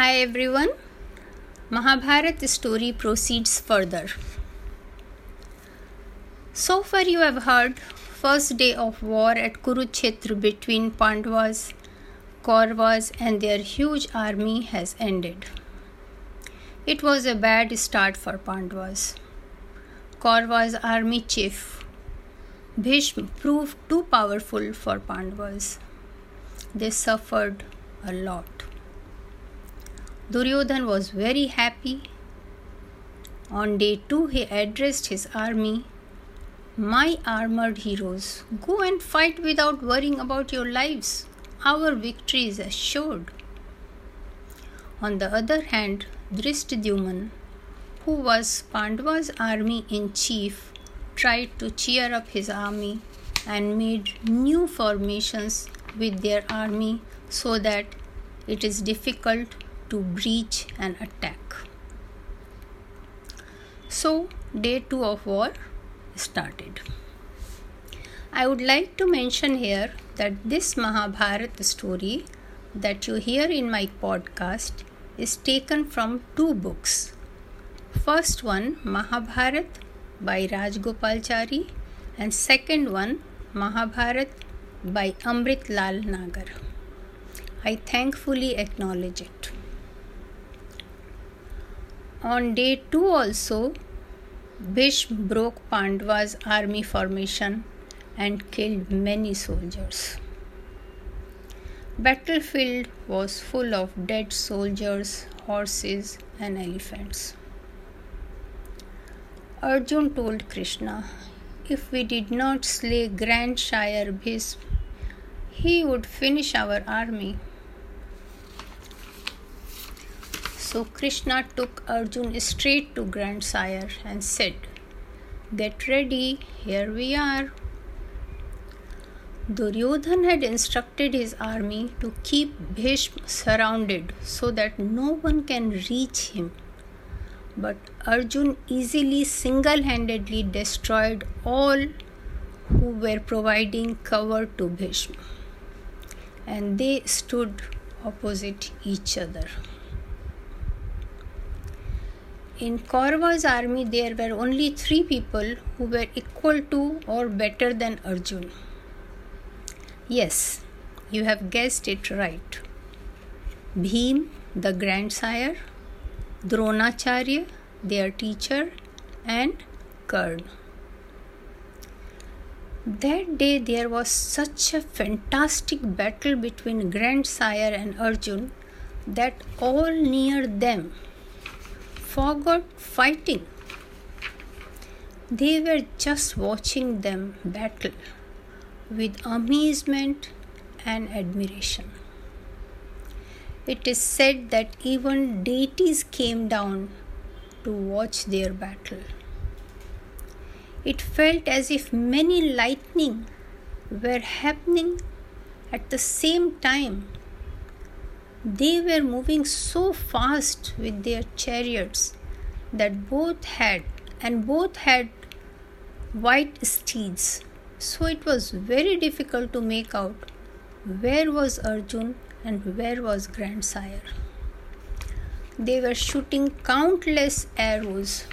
Hi everyone. Mahabharat story proceeds further. So far you have heard first day of war at Kurukshetra between Pandavas, Kauravas and their huge army has ended. It was a bad start for Pandavas. Kauravas army chief Bhishma proved too powerful for Pandavas. They suffered a lot. Duryodhan was very happy. On day two, he addressed his army My armored heroes, go and fight without worrying about your lives. Our victory is assured. On the other hand, Drishtadyumna, who was Pandava's army in chief, tried to cheer up his army and made new formations with their army so that it is difficult to breach and attack. So, day 2 of war started. I would like to mention here that this Mahabharata story that you hear in my podcast is taken from two books. First one, Mahabharat by Rajgopalchari, and second one, Mahabharat by Amrit Lal Nagar. I thankfully acknowledge it. On day 2 also, Bhishma broke Pandava's army formation and killed many soldiers. Battlefield was full of dead soldiers, horses and elephants. Arjun told Krishna, if we did not slay Grandsire Bhishma, he would finish our army. So Krishna took Arjun straight to Grandsire and said, Get ready, here we are. Duryodhan had instructed his army to keep Bhishma surrounded so that no one can reach him. But Arjun easily single handedly destroyed all who were providing cover to Bhishma. And they stood opposite each other. In Kaurava's army, there were only three people who were equal to or better than Arjun. Yes, you have guessed it right. Bhim, the grandsire, Dronacharya, their teacher, and Karn. That day there was such a fantastic battle between grandsire and Arjun that all near them forgot fighting. They were just watching them battle with amazement and admiration. It is said that even deities came down to watch their battle. It felt as if many lightning were happening at the same time they were moving so fast with their chariots that both had and both had white steeds. So it was very difficult to make out where was Arjun and where was Grandsire. They were shooting countless arrows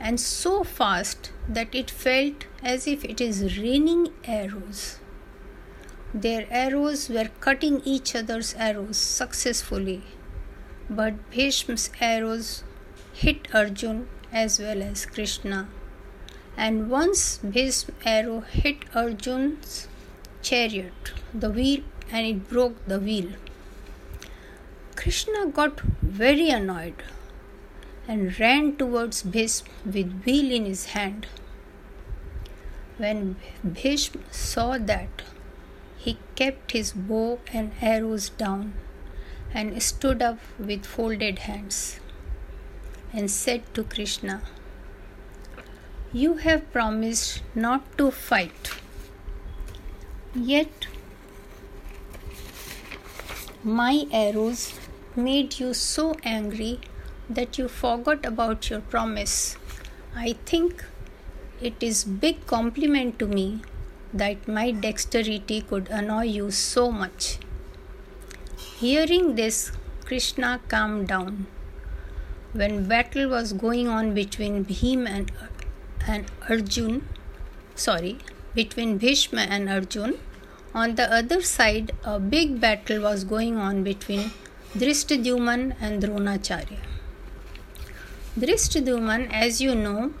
and so fast that it felt as if it is raining arrows. Their arrows were cutting each other's arrows successfully, but Bhishma's arrows hit Arjun as well as Krishna. And once Bhishma's arrow hit Arjun's chariot, the wheel, and it broke the wheel. Krishna got very annoyed and ran towards Bhishma with wheel in his hand. When Bhishma saw that, he kept his bow and arrows down and stood up with folded hands and said to Krishna, You have promised not to fight. Yet my arrows made you so angry that you forgot about your promise. I think it is big compliment to me that my dexterity could annoy you so much. Hearing this, Krishna calmed down. When battle was going on between Bhim and, and Arjun, sorry, between Bhishma and Arjun, on the other side, a big battle was going on between Drishtadyuman and Dronacharya. Drishtadyuman, as you know,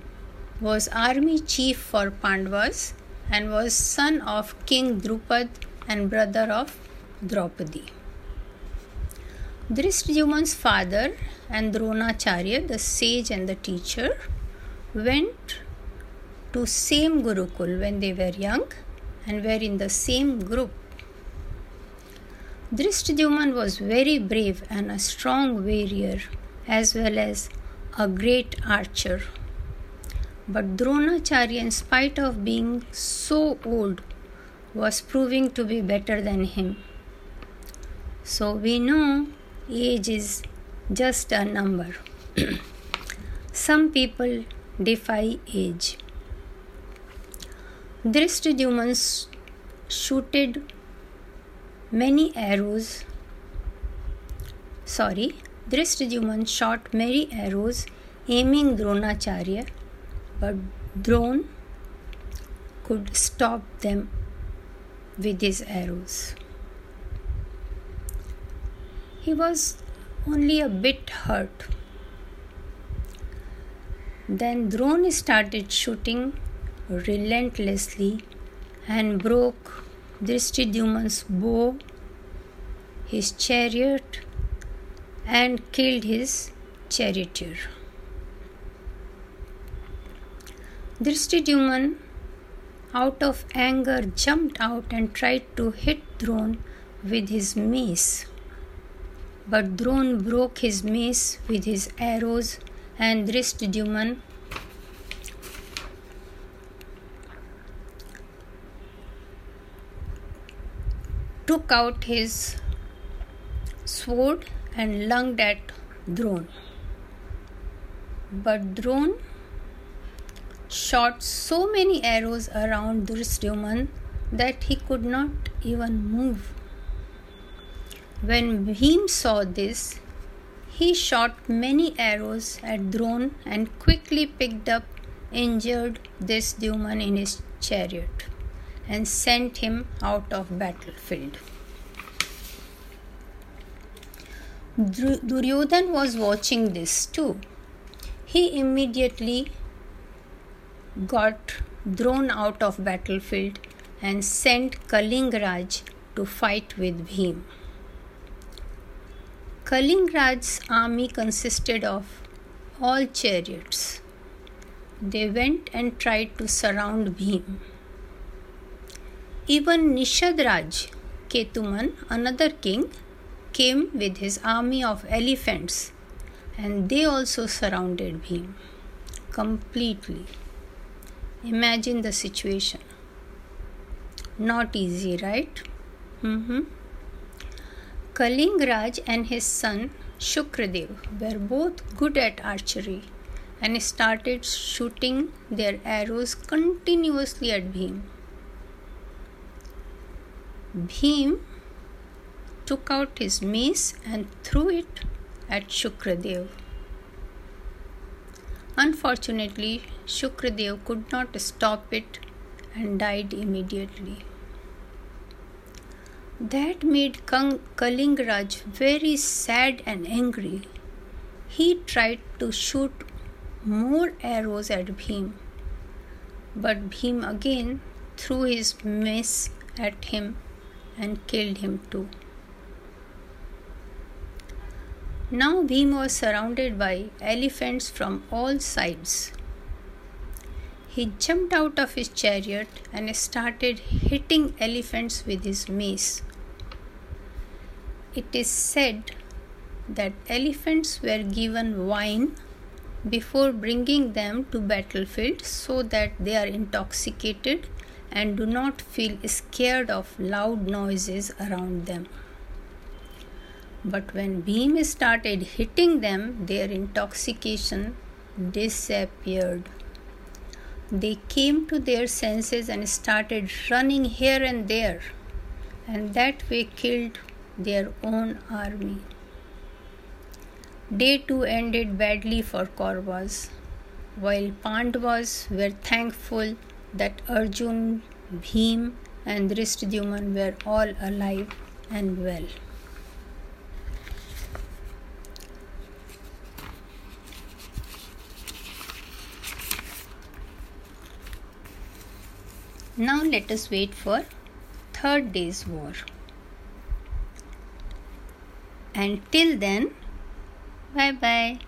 was army chief for Pandavas and was son of King Drupad and brother of Draupadi. Drishtadyuman's father and Dronacharya, the sage and the teacher, went to same Gurukul when they were young and were in the same group. Drishtadyuman was very brave and a strong warrior as well as a great archer. But Dronacharya, in spite of being so old, was proving to be better than him. So we know age is just a number. Some people defy age. Drishtadyuman shooted many arrows. Sorry, Drishtadyuman shot many arrows aiming Dronacharya, but Dron could stop them with his arrows. He was only a bit hurt. Then Dron started shooting relentlessly and broke Drishtadyuman's bow, his chariot, and killed his charioteer. Drishtadyuman, out of anger, jumped out and tried to hit Dron with his mace. But Dron broke his mace with his arrows, and Drishtadyuman took out his sword and lunged at Dron. But Dron shot so many arrows around Drishtadyuman that he could not even move. When Bhim saw this, he shot many arrows at Dron and quickly picked up injured Drishtadyuman in his chariot and sent him out of battlefield. Duryodhan was watching this too. He immediately got thrown out of battlefield and sent Kalingraj to fight with Bhim. Kalingraj's army consisted of all chariots. They went and tried to surround Bhim. Even Nishadraj, Ketuman, another king, came with his army of elephants and they also surrounded Bhim completely. Imagine the situation. Not easy, right? Mm-hmm. Kalingraj and his son Shukradev were both good at archery and started shooting their arrows continuously at Bhim. Bhim took out his mace and threw it at Shukradev. Unfortunately, Shukradev could not stop it and died immediately. That made Kalingraj very sad and angry. He tried to shoot more arrows at Bhim, but Bhim again threw his mace at him and killed him too. Now Bhim was surrounded by elephants from all sides. He jumped out of his chariot and started hitting elephants with his mace. It is said that elephants were given wine before bringing them to battlefield so that they are intoxicated and do not feel scared of loud noises around them. But when Bhim started hitting them, their intoxication disappeared. They came to their senses and started running here and there, and that way killed their own army. Day 2 ended badly for Kauravas, while Pandavas were thankful that Arjun, Bhim, and Drishtadyuman were all alive and well. Now let us wait for third day's war. And till then, bye bye.